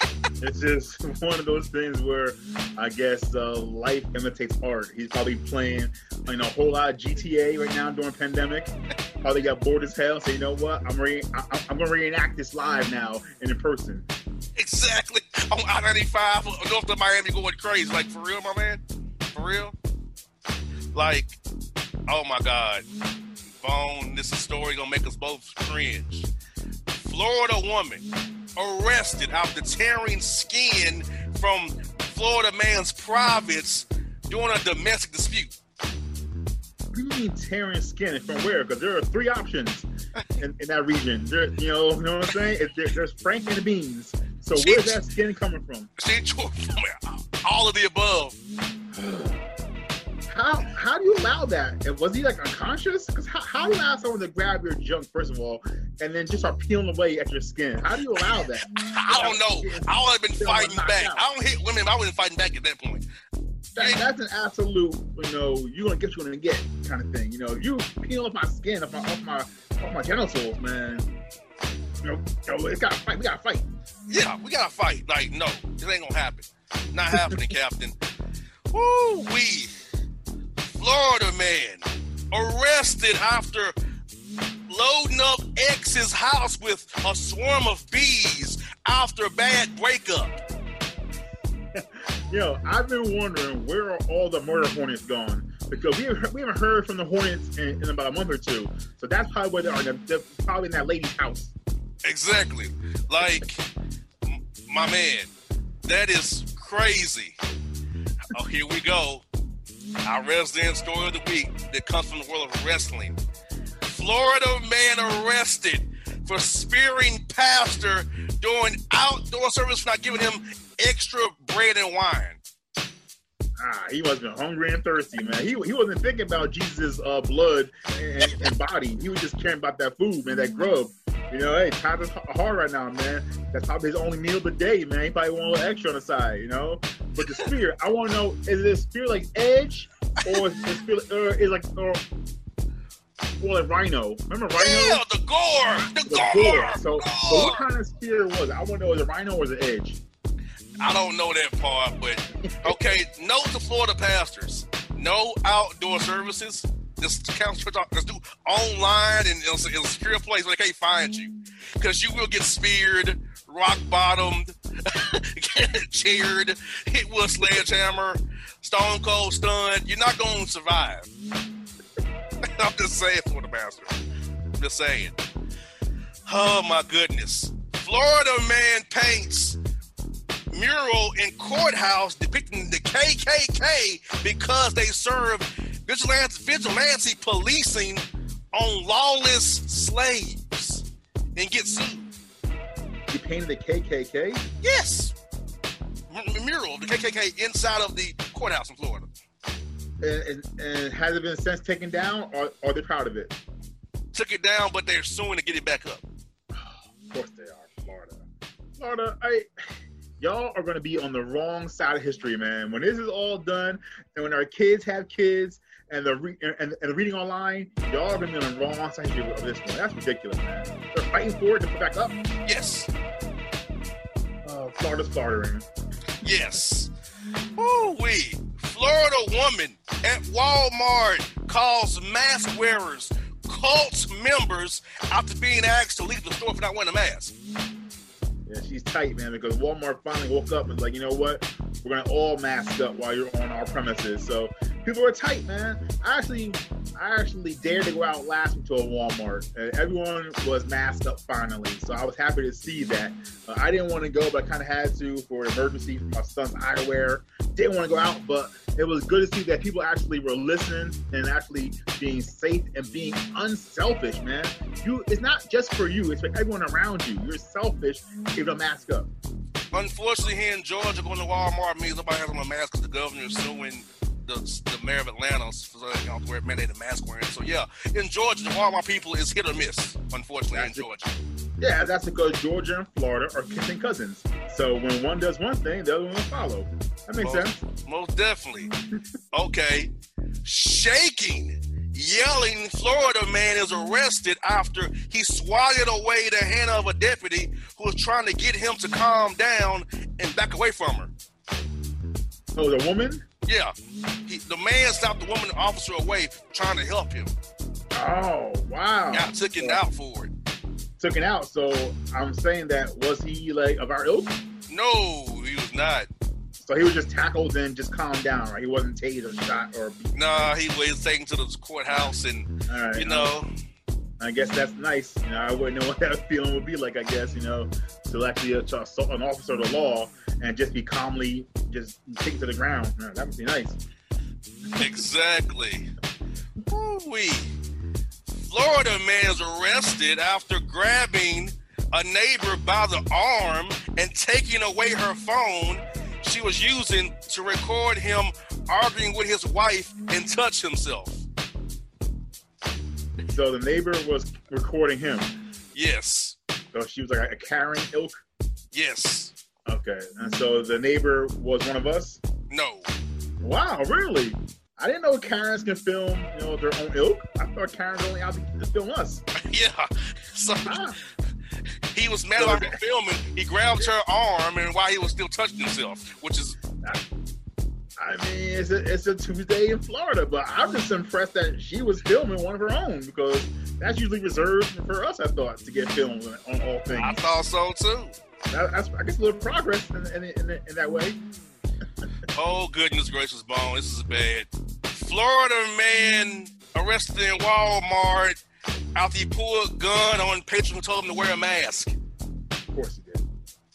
it's just one of those things where I guess uh, life imitates art. He's probably playing, you know, a whole lot of GTA right now during pandemic. Probably got bored as hell. So you know what? I'm re- I- I'm gonna reenact this live now and in person. Exactly. On I 95, uh, north of Miami, going crazy. Like, for real, my man? For real? Like, oh my God. Bone, this is story gonna make us both cringe. Florida woman arrested after tearing skin from Florida man's privates during a domestic dispute. You mean tearing skin from where? Because there are three options in, in that region. There, you know, you know what I'm saying? There, there's Frank and the beans. So where's that skin coming from? From all of the above. How how do you allow that? And was he like unconscious? Because how, how do you allow someone to grab your junk first of all, and then just start peeling away at your skin? How do you allow that? I don't know. I would have been fighting back. out. I don't hit women. I wasn't fighting back at that point. That, that's an absolute, you know, you're gonna get what you're gonna get kind of thing. You know, you peel off my skin, off my off my off my genitals, man. You know, you know, it's gotta fight. We gotta fight. Yeah, we gotta fight. Like, no, this ain't gonna happen. Not happening, Captain. Woo wee. Florida man arrested after loading up ex's house with a swarm of bees after a bad breakup. Yo, I've been wondering where are all the murder hornets gone? Because we haven't, we haven't heard from the hornets in, in about a month or two. So that's probably where they are. They're, they're probably in that lady's house. Exactly. Like, my man, that is crazy. Oh, here we go. Our resident story of the week that comes from the world of wrestling. Florida man arrested for spearing pastor during outdoor service for not giving him extra bread and wine. Ah, he been hungry and thirsty, man. He, he wasn't thinking about Jesus' uh, blood and, and body. He was just caring about that food, man, that grub. You know, hey, times is hard right now, man. That's probably his only meal of the day, man. He probably want a little extra on the side, you know. But the spear, I want to know: is a spear like Edge, or is it spear, or is like, or, or like Rhino? Remember Rhino? Yeah, the gore, the, The gore. gore. So, so what kind of spear was it? I want to know: is it Rhino or is it Edge? I don't know that part, but okay. Note to Florida pastors: no outdoor services. Just count Just do online and a, in a secure place where they can't find you, because you will get speared, rock bottomed, cheered, hit with a sledgehammer, stone cold stunned. You're not going to survive. I'm just saying, Florida pastors. I'm just saying. Oh my goodness. Florida man paints mural in courthouse depicting the KKK because they serve vigilante, vigilante policing on lawless slaves and get sued. You painted the KKK? Yes. M- mural of the KKK inside of the courthouse in Florida. And, and, and has it been since taken down, or are they proud of it? Took it down, but they're suing to get it back up. Of course they are, Florida. Florida, I, y'all are gonna be on the wrong side of history, man. When this is all done, and when our kids have kids, and the re- and, and reading online, y'all are gonna be on the wrong side of history of this one. That's ridiculous, man. They're fighting for it to put back up. Yes. Florida's Florida, Yes. Woo wee. Florida woman at Walmart calls mask wearers cult members after being asked to leave the store for not wearing a mask. Yeah, she's tight, man, because Walmart finally woke up and was like, you know what? We're gonna all mask up while you're on our premises. So people are tight, man. I actually I actually dared to go out last week to a Walmart. And everyone was masked up finally. So I was happy to see that. Uh, I didn't want to go, but I kind of had to for an emergency for my son's eyewear. didn't want to go out, but it was good to see that people actually were listening and actually being safe and being unselfish, man. You, it's not just for you; it's for everyone around you. You're selfish if you don't mask up. Unfortunately, here in Georgia, going to Walmart means nobody has on a mask because the governor is suing the, the mayor of Atlanta for you know, wear mandated mask wearing. So yeah, in Georgia, the Walmart people is hit or miss. Unfortunately, in Georgia. Yeah, that's because Georgia and Florida are kissing cousins. So when one does one thing, the other one will follow. That makes most, sense. Most definitely. okay. Shaking, yelling Florida man is arrested after he swatted away the hand of a deputy who was trying to get him to calm down and back away from her. Oh, the woman? Yeah. He, the man stopped the woman officer away trying to help him. Oh, wow. Got taken out for it. Took it out. So I'm saying that was he like of our ilk? No, he was not. So he was just tackled and just calmed down, right? He wasn't tased or shot or beat. Nah, he was taken to the courthouse and right, you um, know. I guess that's nice. You know, I wouldn't know what that feeling would be like. I guess you know, to actually assault an officer of the law and just be calmly just taken to the ground. You know, that would be nice. Exactly. Woo-wee. Florida man is arrested after grabbing a neighbor by the arm and taking away her phone she was using to record him arguing with his wife and touch himself. So the neighbor was recording him. Yes. So she was like a Karen ilk. Yes. Okay, and so the neighbor was one of us. No. Wow, really? I didn't know Karens can film, you know, their own ilk. I thought Karens only out to film us. yeah. So ah. He was mad about her filming. He grabbed her arm, and while he was still touching himself, which is. I mean, it's a, it's a Tuesday in Florida, but I'm just impressed that she was filming one of her own because that's usually reserved for us, I thought, to get filmed on all things. I thought so too. That, that's, I guess, a little progress in, in, in, in that way. oh, goodness gracious, Bone. This is bad. Florida man arrested in Walmart after he pulled a gun on patron who told him to wear a mask. Of course he did.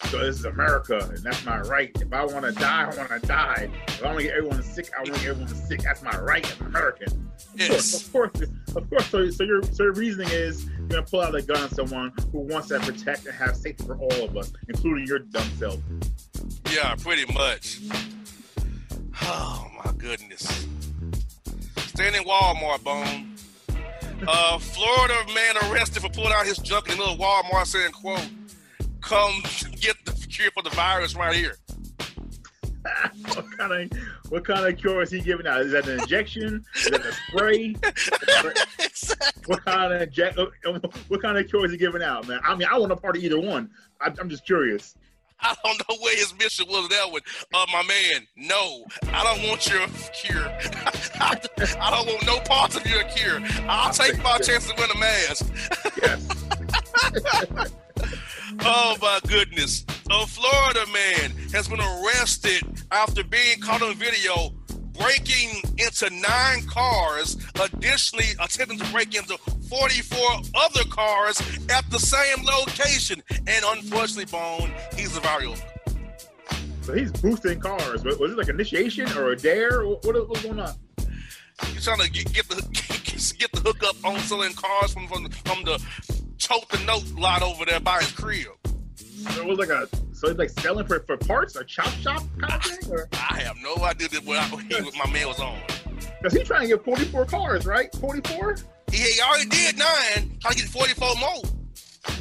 So this is America, and that's my right. If I want to die, I want to die. If I want to get everyone sick, I want to get everyone sick. That's my right as an American. Yes. Of course, of course. So, so your so your reasoning is you're gonna pull out a gun on someone who wants to protect and have safety for all of us, including your dumb self. Yeah, pretty much. Oh my goodness. Staying in Walmart, Bone. Uh, Florida man arrested for pulling out his junk in middle of Walmart saying, quote, come get the cure for the virus right here. what kind of what kind of cure is he giving out? Is that an injection? Is that a spray? what kind of inject, what kind of cure is he giving out, man? I mean, I want to part of either one. I, I'm just curious. I don't know where his mission was that one. Uh, my man, no, I don't want your cure. I don't want no parts of your cure. I'll take my chance to win a mask. Yes. oh my goodness. A Florida man has been arrested after being caught on video breaking into nine cars, additionally attempting to break into 44 other cars at the same location. And unfortunately, Bone, he's a viral. So he's boosting cars. Was it like initiation or a dare? What, what, what's going on? He's trying to get, get the get the hookup on selling cars from from, from the choke the note lot over there by his crib. It was like a so it's like selling for, for parts or chop shop kind of thing. Or? I have no idea what, I, he, what my man was on. Cause he's trying to get 44 cars, right? 44. He, he already did nine. Trying to get 44 more.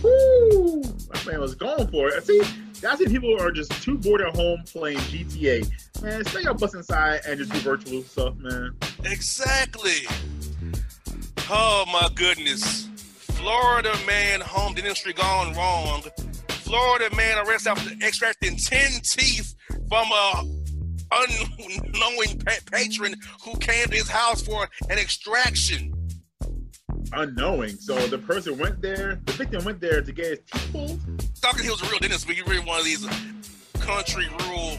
Woo! That man was going for it. I see, that's if people are just too bored at home playing GTA. Man, stay your bus inside and just do virtual stuff, man. Exactly. Oh my goodness. Florida man home industry gone wrong. Florida man arrested after extracting 10 teeth from a unknowing patron who came to his house for an extraction. Unknowing. So the person went there, the victim went there to get his teeth pulled? Thought he was a real dentist, but he really one of these country rural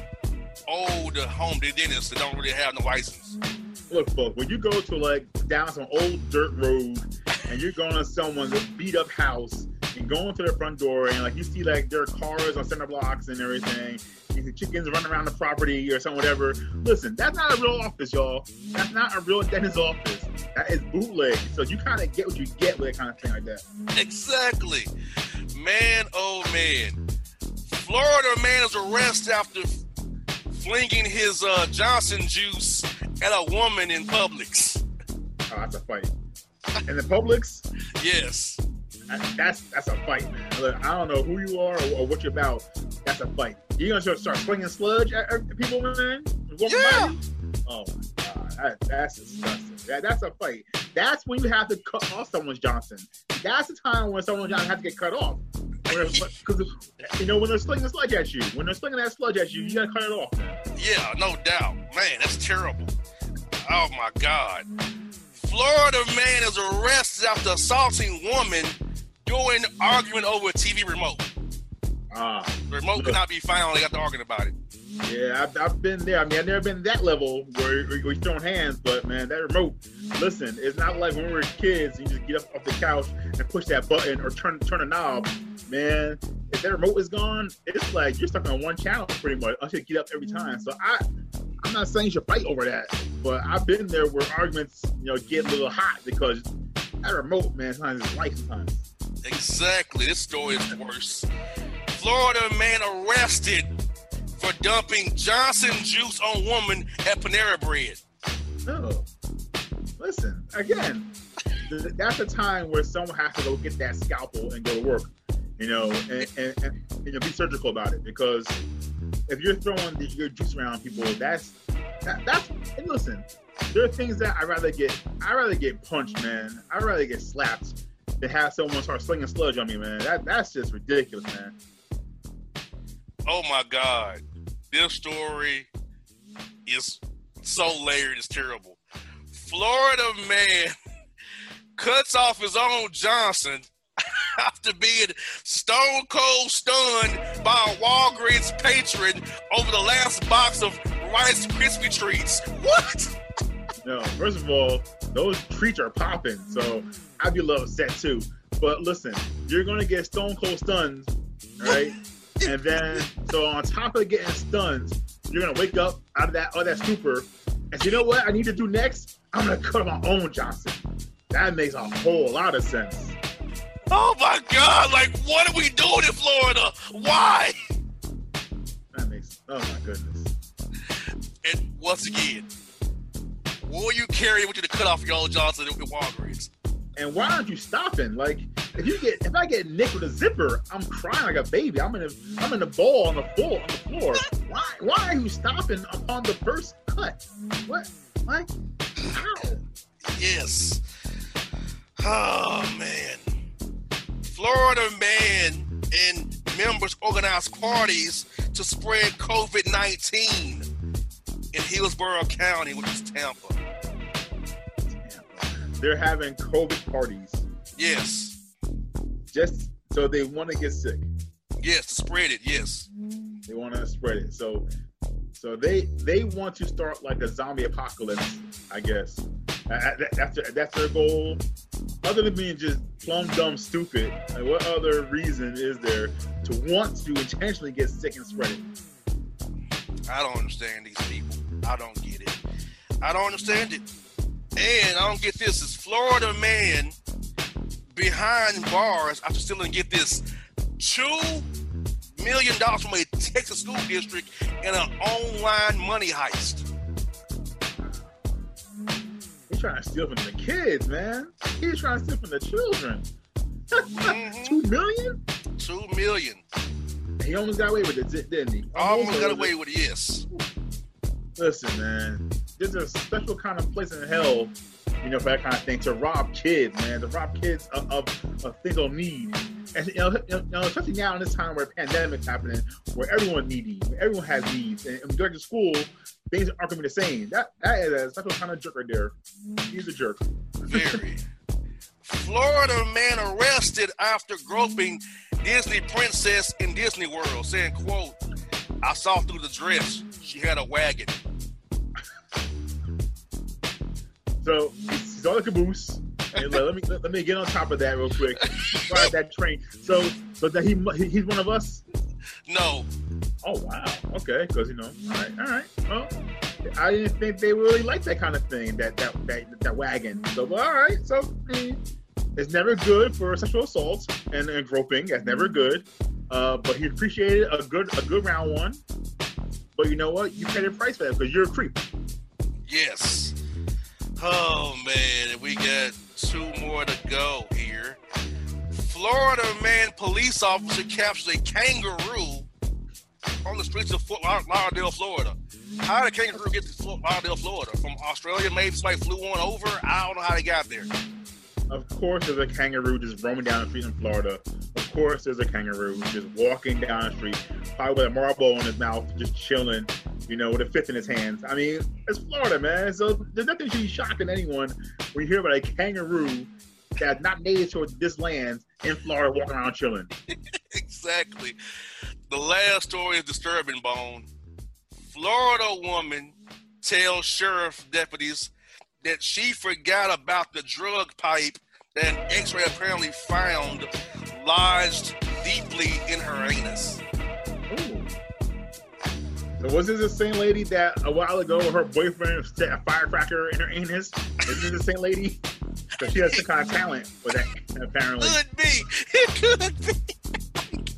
old uh, home dentists that don't really have no license. Look, folks, when you go to like down some old dirt road and you're going to someone's beat up house and going to their front door and like you see like their cars on center blocks and everything. You see chickens running around the property or something, whatever. Listen, that's not a real office, y'all. That's not a real dentist office. That is bootleg. So you kind of get what you get with that kind of thing like that. Exactly. Man, oh man. Florida man is arrested after flinging his uh, Johnson juice at a woman in Publix. Oh, that's a fight. In the Publix, Yes. That- that's that's a fight, man. Look, I don't know who you are or, or what you're about. That's a fight. You gonna start, start slinging sludge at, at people, man? Yeah. Oh my god, that, that's disgusting. That, that's a fight. That's when you have to cut off someone's Johnson. That's the time when someone's Johnson has to get cut off. Because you know when they're slinging sludge at you, when they're slinging that sludge at you, you gotta cut it off. Yeah, no doubt. Man, that's terrible. Oh my God. Florida man is arrested after assaulting woman during arguing over a TV remote. Ah, The remote could not be found. They got to arguing about it. yeah, I've, I've been there. I mean, I've never been that level where we- we throwing hands, but man, that remote. Listen, it's not like when we were kids. You just get up off the couch and push that button or turn turn a knob. Man, if that remote is gone, it's like you're stuck on one channel pretty much. I should get up every time. So I, I'm not saying you should fight over that, but I've been there where arguments, you know, get a little hot because that remote, man, sometimes is life sometimes. Exactly. This story is worse. Florida man arrested for dumping Johnson juice on woman at Panera Bread. No. Listen, again, that's a time where someone has to go get that scalpel and go to work, you know, and, and, and you know, be surgical about it. Because if you're throwing the, your juice around people, that's that, that's. And listen, there are things that I'd rather get. I'd rather get punched, man. I'd rather get slapped than have someone start slinging sludge on me, man. That that's just ridiculous, man. Oh my God. This story is so layered, it's terrible. Florida man cuts off his own Johnson after being stone cold stunned by a Walgreens patron over the last box of Rice Krispie treats. What? No, first of all, those treats are popping, so I'd be a little upset too. But listen, you're gonna get stone cold stunned, right? and then, so on top of getting stunned, you're gonna wake up out of that of that stupor, and say, you know what I need to do next? I'm gonna cut my own Johnson. That makes a whole lot of sense. Oh my God! Like, what are we doing in Florida? Why? That makes oh my goodness. And once again, will you carry with you to cut off your old Johnson at Walgreens? And why aren't you stopping? Like, if you get if I get nicked with a zipper, I'm crying like a baby. I'm in a I'm in a ball on the floor on the floor. Why why are you stopping upon the first cut? What? Like, how? Yes. Oh man. Florida man and members organized parties to spread COVID 19 in Hillsborough County, which is Tampa. They're having COVID parties Yes. just so they want to get sick. Yes, to spread it. Yes. They want to spread it. So so they they want to start like a zombie apocalypse, I guess. That's that's their goal. Other than being just plumb dumb stupid, like what other reason is there to want to intentionally get sick and spread it? I don't understand these people. I don't get it. I don't understand it. And I don't get this. Is Florida man behind bars after stealing, get this, $2 million from a Texas school district in an online money heist? He's trying to steal from the kids, man. He's trying to steal from the children. Mm-hmm. Two million? Two million. He almost got away with it, didn't he? Almost got away with it, yes. Listen, man, there's a special kind of place in hell, you know, for that kind of thing to rob kids, man, to rob kids of, of, of things they'll need. And you know, you know, especially now in this time where a pandemic's happening, where everyone needy, everyone has needs, and, and when you go to school, things aren't gonna be the same. That that is a special kind of jerk right there. He's a jerk. Very. Florida man arrested after groping Disney princess in Disney World, saying, quote, I saw through the dress. She had a wagon. So he saw the caboose, Hey, look, let me let, let me get on top of that real quick. Ride that train. So so that he he- he's one of us. No, Oh wow. Okay, because you know. All right. All right. Well, I didn't think they really liked that kind of thing. That that that, that wagon. So all right. So it's never good for sexual assault and, and groping. That's never good. Uh, but he appreciated a good a good round one. But you know what? You paid a price for that because you're a creep. yes. Oh man, we got two more to go here. Florida man police officer captures a kangaroo on the streets of Fort Lauderdale, Florida. How did a kangaroo get to Fort Lauderdale, Florida? From Australia, maybe somebody flew on over. I don't know how they got there. Of course, there's a kangaroo just roaming down the street in Florida. Of course, there's a kangaroo just walking down the street, probably with a marble in his mouth, just chilling, you know, with a fifth in his hands. I mean, it's Florida, man. So there's nothing should be shocking anyone when you hear about a kangaroo that's not native to this land in Florida walking around chilling. exactly. The last story is disturbing, Bone. Florida woman tells sheriff deputies that she forgot about the drug pipe that x-ray apparently found lodged deeply in her anus. Was this the same lady that a while ago her boyfriend set a firecracker in her anus? Is this the same lady? Because she has some kind of talent for that, apparently. Could be. It could be.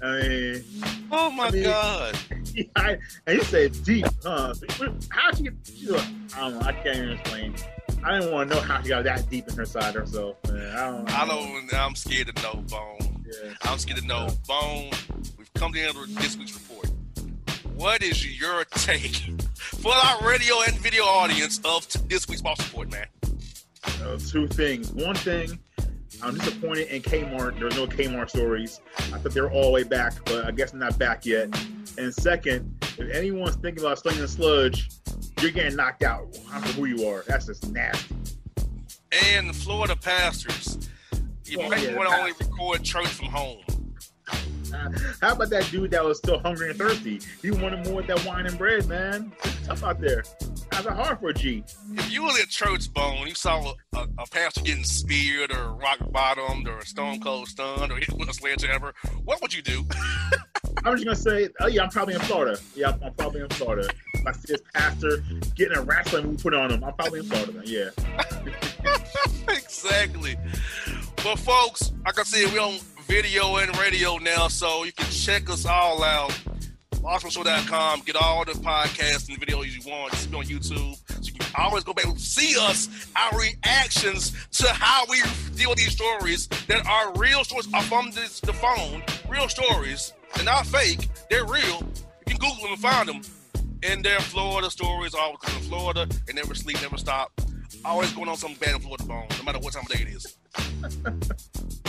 I mean, Oh my I mean- God. I, and you said deep, huh? How she get? She, I don't know. I can't even explain. I didn't want to know how she got that deep in her side herself. Man. I don't. I don't. I'm scared to know, Bone. Yeah. I'm scared to know, Bone. We've come to the end of this week's report. What is your take for our radio and video audience of this week's boss report, man? Uh, two things. One thing, I'm disappointed in Kmart. There's no Kmart stories. I thought they were all the way back, but I guess not back yet. And second, if anyone's thinking about slinging sludge, you're getting knocked out. I don't know who you are. That's just nasty. And the Florida pastors, you Oh, might yeah, want to only record church from home. How about that dude that was still hungry and thirsty? He wanted more of that wine and bread, man. It's tough out there. How's it hard for a G? If you was at church, Bone, you saw a, a, a pastor getting speared or rock bottomed or a stone cold stunned or hit with a sledgehammer, what would you do? I'm just gonna say, oh yeah, I'm probably in Florida. Yeah, I'm, probably in Florida. If I see this pastor getting a wrestling move put on him, I'm probably in Florida. Then. Yeah. exactly. But folks, like I said, we on video and radio now, so you can check us all out. AwesomeShow.com. Get all the podcasts and videos you want. Just be on YouTube. So you can always go back and see us, our reactions to how we deal with these stories that are real stories are from this, the phone. Real stories. They're not fake. They're real. You can Google them and find them. And they're Florida stories, all because in Florida and never sleep, never stop. Always going on something bad in Florida phone, no matter what time of day it is.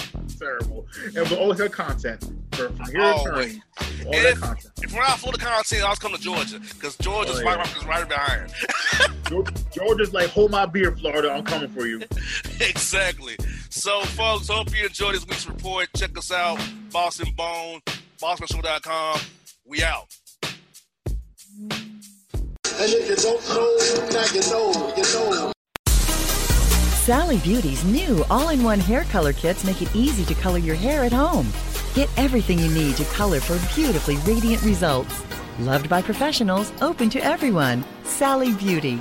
Terrible. And we always have content for from here oh, to Always. turn. All And that if, content. if we're not Florida content, I'll come to Georgia because Georgia's Oh, right, yeah. is right behind. George, George like, hold my beer, Florida. I'm coming for you. exactly. So, folks, hope you enjoyed this week's report. Check us out, Boss and Bone, BostonShow.com. We out. And if you don't know, now you know, you know. Sally Beauty's new all-in-one hair color kits make it easy to color your hair at home. Get everything you need to color for beautifully radiant results. Loved by professionals, open to everyone. Sally Beauty.